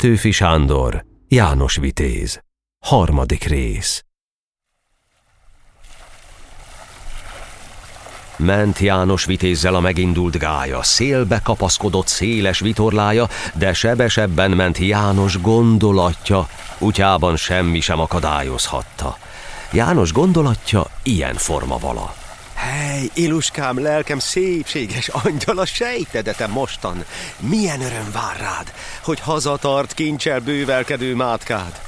Petőfi Sándor, János Vitéz. Harmadik rész. Ment János vitézzel a megindult gája, szélbe kapaszkodott széles vitorlája, de sebesebben ment János gondolatja, útjában semmi sem akadályozhatta. János gondolatja ilyen forma vala. Hely, Iluskám, lelkem szépséges angyal, a sejtedetem mostan. Milyen öröm vár rád, hogy hazatart kincsel bővelkedő mátkád.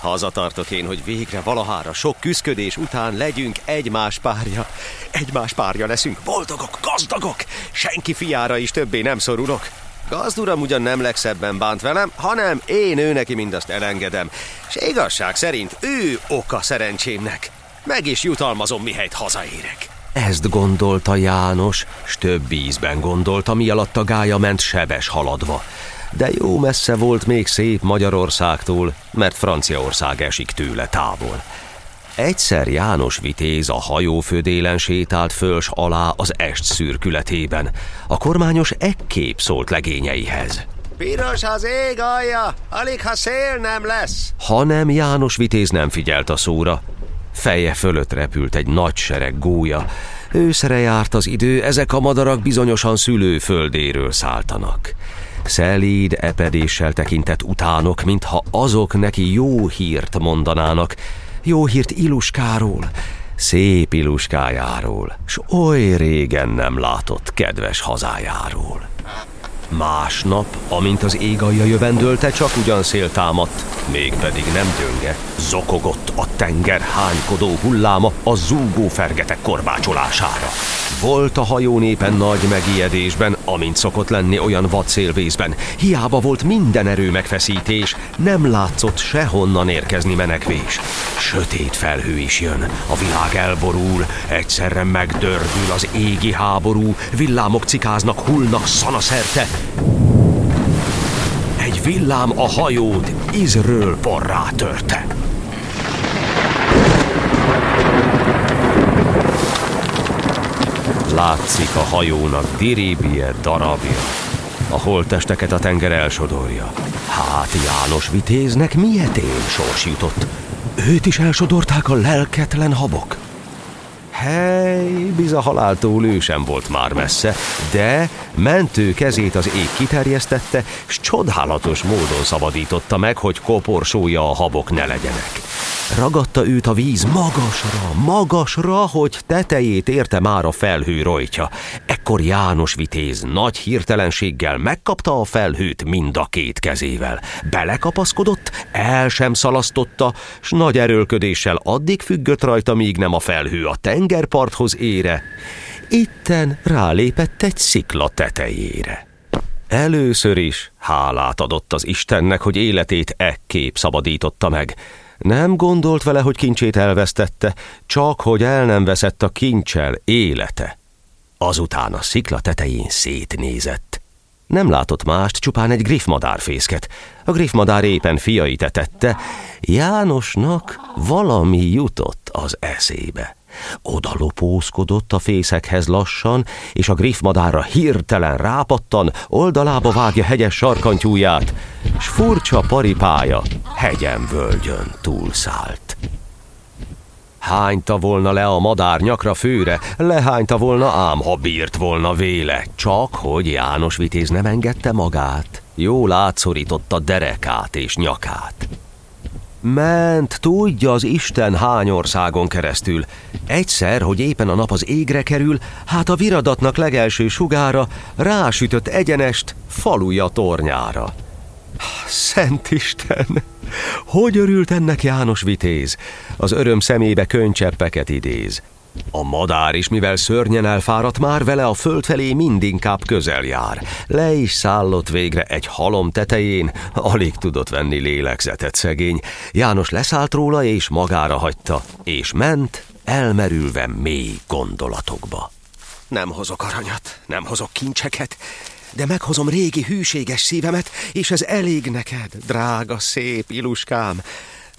Hazatartok én, hogy végre valahára sok küszködés után legyünk egymás párja. Egymás párja leszünk, boldogok, gazdagok, senki fiára is többé nem szorulok. Gazduram ugyan nem legszebben bánt velem, hanem én ő neki mindazt elengedem. És igazság szerint ő oka szerencsémnek. Meg is jutalmazom, mihelyt hazaérek. Ezt gondolta János, s több ízben gondolta, mi alatt a gája ment sebes haladva. De jó messze volt még szép Magyarországtól, mert Franciaország esik tőle távol. Egyszer János Vitéz a hajófödélen sétált föls alá az est szürkületében. A kormányos ekkép szólt legényeihez. Piros az ég alja, alig ha szél nem lesz. Hanem János Vitéz nem figyelt a szóra. Feje fölött repült egy nagy sereg gólya. Őszre járt az idő, ezek a madarak bizonyosan szülőföldéről szálltanak. Szelíd epedéssel tekintett utánok, mintha azok neki jó hírt mondanának. Jó hírt Iluskáról, szép Iluskájáról, s oly régen nem látott kedves hazájáról. Másnap, amint az ég alja jövendölte, csak ugyan szél támadt, mégpedig nem gyönge. Zokogott a tenger hánykodó hulláma a zúgó fergetek korbácsolására. Volt a hajó népen nagy megijedésben, amint szokott lenni olyan vadszélvészben. Hiába volt minden erő megfeszítés, nem látszott sehonnan érkezni menekvés. Sötét felhő is jön, a világ elborul, egyszerre megdördül az égi háború, villámok cikáznak, hullnak szanaszerte, egy villám a hajót izről porrá törte. Látszik a hajónak dirébie, darabja. A holttesteket a tenger elsodorja. Hát János vitéznek mietén sors jutott. Őt is elsodorták a lelketlen habok. Hely, biza haláltól ő sem volt már messze, de mentő kezét az ég kiterjesztette, s csodálatos módon szabadította meg, hogy koporsója a habok ne legyenek. Ragadta őt a víz magasra, magasra, hogy tetejét érte már a felhő rojtja. Ekkor János vitéz nagy hirtelenséggel megkapta a felhőt mind a két kezével. Belekapaszkodott, el sem szalasztotta, s nagy erőlködéssel addig függött rajta, míg nem a felhő a tengerparthoz ére. Itten rálépett egy szikla tetejére. Először is hálát adott az Istennek, hogy életét ekképp szabadította meg. Nem gondolt vele, hogy kincsét elvesztette, csak hogy el nem veszett a kincsel élete. Azután a szikla tetején szétnézett. Nem látott mást, csupán egy griffmadárfészket. A griffmadár éppen fiait etette. Jánosnak valami jutott az eszébe. Oda lopózkodott a fészekhez lassan, és a griffmadárra hirtelen rápattan, oldalába vágja hegyes sarkantyúját, s furcsa paripája hegyen völgyön túlszállt. Hányta volna le a madár nyakra főre, lehányta volna ám, ha bírt volna véle, csak hogy János vitéz nem engedte magát. Jól átszorította derekát és nyakát. Ment, tudja az Isten hány országon keresztül. Egyszer, hogy éppen a nap az égre kerül, hát a viradatnak legelső sugára rásütött egyenest faluja tornyára. Szent Isten! Hogy örült ennek János Vitéz? Az öröm szemébe könycseppeket idéz. A madár is, mivel szörnyen elfáradt már, vele a föld felé mindinkább közel jár. Le is szállott végre egy halom tetején, alig tudott venni lélegzetet szegény. János leszállt róla és magára hagyta, és ment, elmerülve mély gondolatokba. Nem hozok aranyat, nem hozok kincseket, de meghozom régi hűséges szívemet, és ez elég neked, drága, szép iluskám.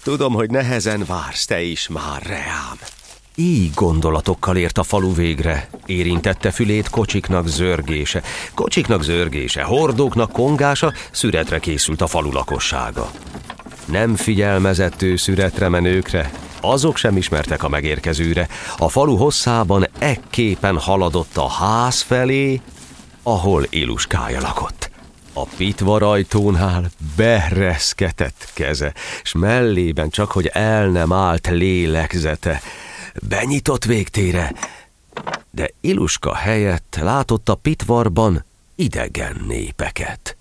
Tudom, hogy nehezen vársz te is már reám. Így gondolatokkal ért a falu végre. Érintette fülét kocsiknak zörgése. Kocsiknak zörgése, hordóknak kongása, szüretre készült a falu lakossága. Nem figyelmezett ő szüretre menőkre, azok sem ismertek a megérkezőre. A falu hosszában ekképen haladott a ház felé, ahol Iluskája lakott. A pitvar ajtónál bereszketett keze, s mellében csak, hogy el nem állt lélegzete. Benyitott végtére, de Iluska helyett látott a pitvarban idegen népeket.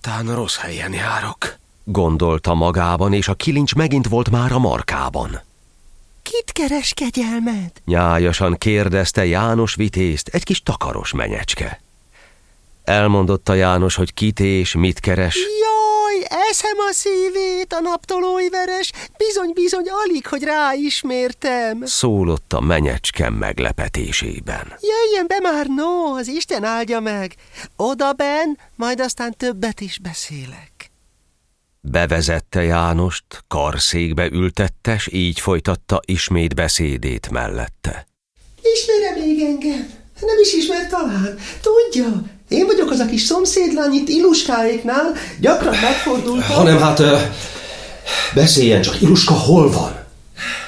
Tán rossz helyen járok, gondolta magában, és a kilincs megint volt már a markában. Kit keres kegyelmed? Nyájasan kérdezte János vitézt, egy kis takaros menyecske. Elmondotta János, hogy kit és mit keres. Jaj, eszem a szívét, a naptolói veres, bizony-bizony alig, hogy ráismértem. Szólott a menyecske meglepetésében. Jöjjön be már, no, az Isten áldja meg. Oda ben, majd aztán többet is beszélek. Bevezette Jánost, karszékbe ültette, s így folytatta ismét beszédét mellette. Ismerem még engem? Nem is ismer talán. Tudja, én vagyok az a kis szomszédlány itt Iluskáéknál, gyakran megfordultam. Hanem hát beszéljen csak, Iluska hol van?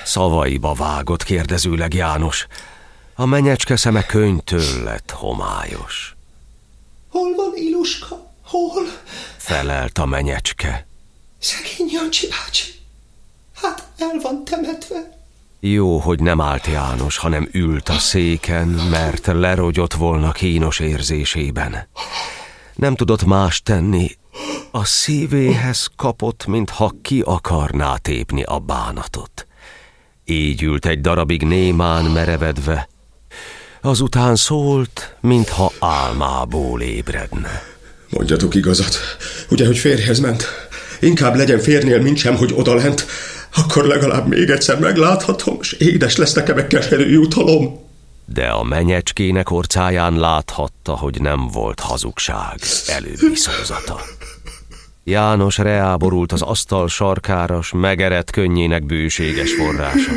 Szavaiba vágott kérdezőleg János. A menyecske szeme könyvtől lett homályos. Hol van Iluska? Hol? Felelt a menyecske. Szegény Jancsi bácsi. Hát el van temetve. Jó, hogy nem állt János, hanem ült a széken, mert lerogyott volna kínos érzésében. Nem tudott más tenni, a szívéhez kapott, mintha ki akarná tépni a bánatot. Így ült egy darabig némán merevedve, azután szólt, mintha álmából ébredne. Mondjatok igazat, ugye, hogy férjhez ment? Inkább legyen férnél, mint sem, hogy odalent. Akkor legalább még egyszer megláthatom, és édes lesz nekem egy keserű jutalom. De a menyecskének orcáján láthatta, hogy nem volt hazugság, előbbi szózata. János reáborult az asztal sarkáras, megerett könnyének bőséges forrása.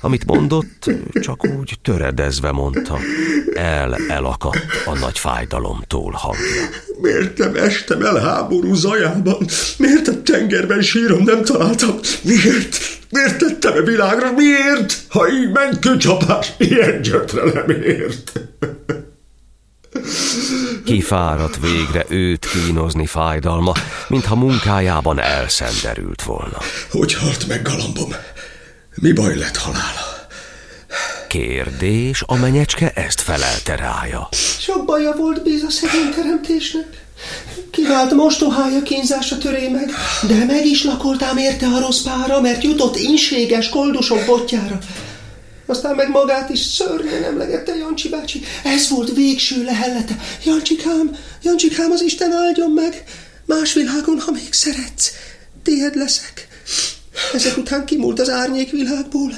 Amit mondott, csak úgy töredezve mondta. El elakadt a nagy fájdalomtól hangja. Miért nem estem el háború zajában? Miért a tengerben sírom nem találtam? Miért? Miért tettem a világra? Miért? Ha így ment kőcsapás, ilyen gyötrelemért. Kifáradt végre őt kínozni fájdalma, mintha munkájában elszenderült volna. Hogy halt meg galambom? Mi baj lett halála? Kérdés, a menyecske ezt felelte rája. Sok baja volt bíz a szegény teremtésnek. Kivált mostohája kínzása töré meg, de meg is lakoltám érte a rossz pára, mert jutott inséges koldusok botjára. Aztán meg magát is szörnyen emlegette Jancsi bácsi. Ez volt végső lehellete. Jancsikám, Jancsikám, az Isten áldjon meg. Más világon, ha még szeretsz, tiéd leszek. Ezek után kimúlt az árnyék világból.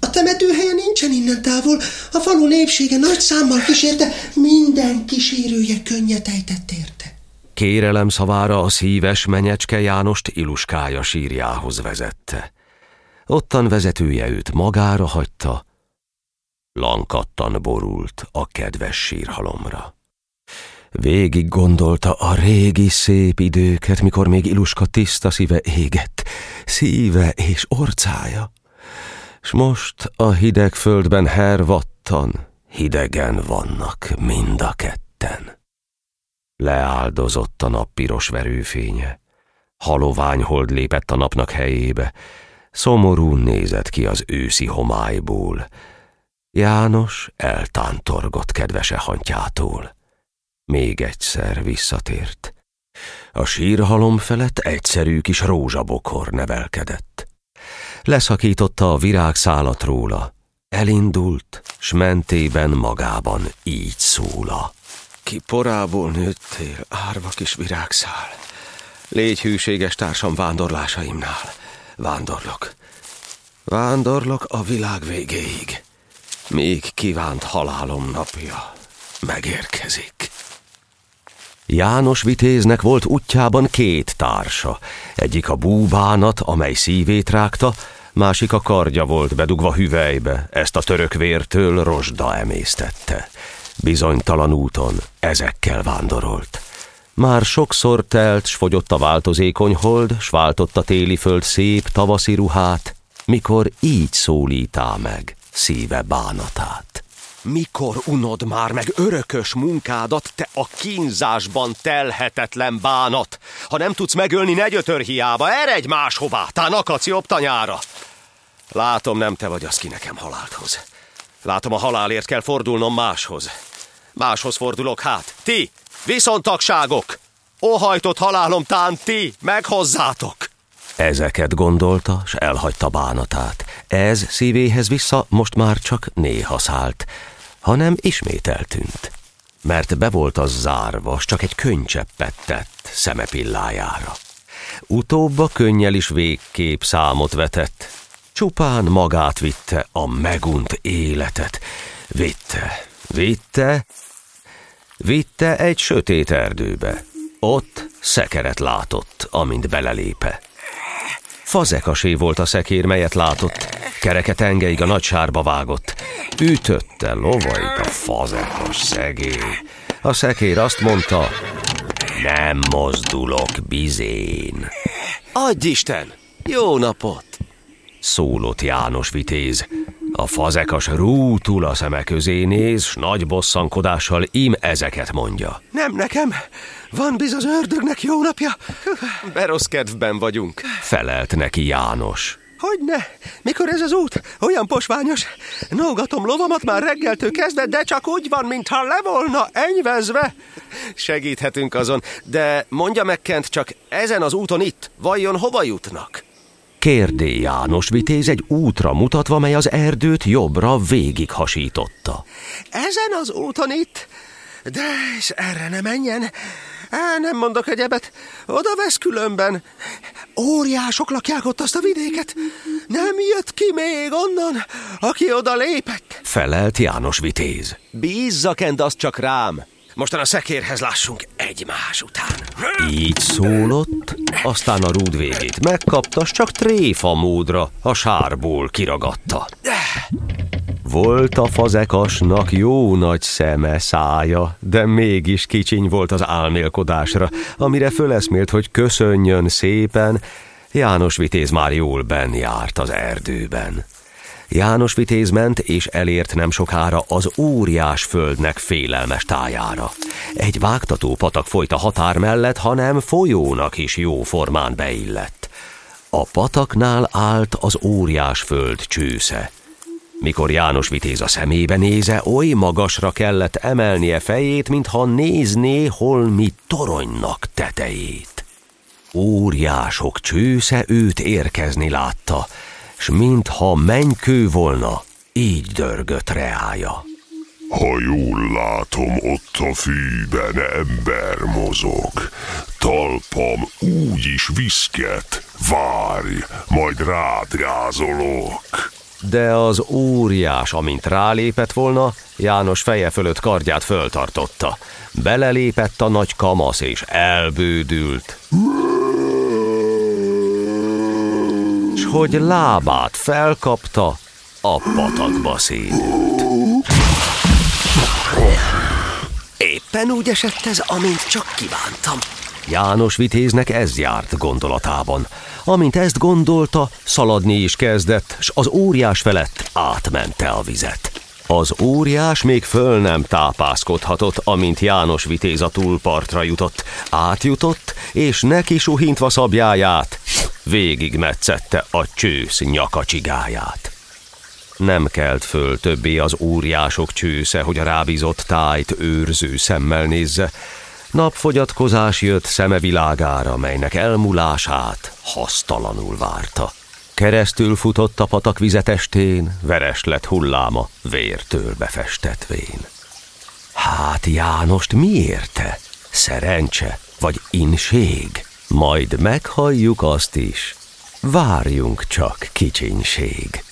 A temetőhelye nincsen innen távol. A falu népsége nagy számmal kísérte, minden kísérője könnyet ejtett érte. Kérelem szavára a szíves menyecske Jánost Iluskája sírjához vezette. Ottan vezetője őt magára hagyta, lankattan borult a kedves sírhalomra. Végig gondolta a régi szép időket, mikor még Iluska tiszta szíve égett, szíve és orcája. S most a hideg földben hervattan, hidegen vannak mind a ketten. Leáldozott a nap piros verőfénye, halovány hold lépett a napnak helyébe, szomorú nézett ki az őszi homályból. János eltántorgott kedvese hantjától. Még egyszer visszatért. A sírhalom felett egyszerű kis rózsabokor nevelkedett. Leszakította a virágszálat róla, elindult, s mentében magában így szóla. Ki porából nőttél, árva kis virágszál. Légy hűséges társam vándorlásaimnál. Vándorlok. Vándorlok a világ végéig. Még kívánt halálom napja megérkezik. János vitéznek volt útjában két társa. Egyik a búbánat, amely szívét rágta, másik a kardja volt bedugva hüvelybe, ezt a török vértől rozsda emésztette. Bizonytalan úton ezekkel vándorolt. Már sokszor telt, s fogyott a változékony hold, s váltott a téli föld szép tavaszi ruhát, mikor így szólítá meg szíve bánatát. Mikor unod már meg örökös munkádat, te a kínzásban telhetetlen bánat? Ha nem tudsz megölni, ne gyötör hiába, eredj máshová, tán akadsz jobb tanyára. Látom, nem te vagy az, ki nekem halált hoz. Látom, a halálért kell fordulnom máshoz. Máshoz fordulok hát. Ti, viszontagságok! Óhajtott halálom tán ti, meghozzátok! Ezeket gondolta, s elhagyta bánatát. Ez szívéhez vissza most már csak néha szállt, hanem eltűnt. Mert be volt az zárva, s csak egy könycseppet tett szeme pillájára. Utóbb a könnyel is végkép számot vetett. Csupán magát vitte a megunt életet. Vitte, vitte, vitte egy sötét erdőbe. Ott szekeret látott, amint belelépe. Fazekasé volt a szekér, melyet látott. Kereke tengeig a nagy sárba vágott. Ütötte lovait a fazekas szegély. A szekér azt mondta, nem mozdulok bizén. Adj Isten! Jó napot! Szólott János vitéz. A fazekas rútul a szeme közé néz, s nagy bosszankodással im ezeket mondja. Nem nekem, van biz az ördögnek jó napja. Berossz kedvben vagyunk. Felelt neki János. Hogyne? Mikor ez az út? Olyan posványos. Nógatom lovamat már reggeltől kezdve, de csak úgy van, mintha le volna enyvezve. Segíthetünk azon, de mondja meg Kent, csak ezen az úton itt, vajon hova jutnak? Kérdé János vitéz egy útra mutatva, mely az erdőt jobbra végig hasította. Ezen az úton itt? De és erre ne menjen. Á, nem mondok egyebet. Oda vesz különben. Óriások lakják ott azt a vidéket. Nem jött ki még onnan, aki oda lépett. Felelt János vitéz. Bízza Kent azt csak rám. Mostan a szekérhez lássunk egymás után. Így szólott, aztán a rúd végét megkapta, s csak tréfa módra a sárból kiragadta. Volt a fazekasnak jó nagy szeme, szája, de mégis kicsiny volt az álmélkodásra, amire föleszmélt, hogy köszönjön szépen, János Vitéz már jól benn járt az erdőben. János Vitéz ment, és elért nem sokára az óriás földnek félelmes tájára. Egy vágtató patak folyt a határ mellett, hanem folyónak is jó formán beillett. A pataknál állt az óriás föld csősze. Mikor János Vitéz a szemébe néze, oly magasra kellett emelnie fejét, mintha nézné holmi toronynak tetejét. Óriások csősze őt érkezni látta, s mintha mennykő volna, így dörgött reája. Ha jól látom, ott a fűben ember mozog. Talpam úgy is viszket. Várj, majd rád rázolok. De az óriás, amint rálépett volna, János feje fölött kardját föltartotta. Belelépett a nagy kamasz, és elbődült. Hogy lábát felkapta, a patakba szédült. Éppen úgy esett ez, amint csak kívántam. János vitéznek ez járt gondolatában. Amint ezt gondolta, szaladni is kezdett, s az óriás felett átmente a vizet. Az óriás még föl nem tápászkodhatott, amint János vitéz a túlpartra jutott. Átjutott, és neki suhintva szabjáját, végigmetszette a csősz nyakacsigáját. Nem kelt föl többé az óriások csősze, hogy a rábízott tájt őrző szemmel nézze, Napfogyatkozás jött szeme világára, melynek elmulását hasztalanul várta. Keresztül futott a patak vizetestén, veres lett hulláma, vértől befestetvén. Hát Jánost mi érte? Szerencse vagy inség? Majd meghalljuk azt is. Várjunk csak, kicsinség.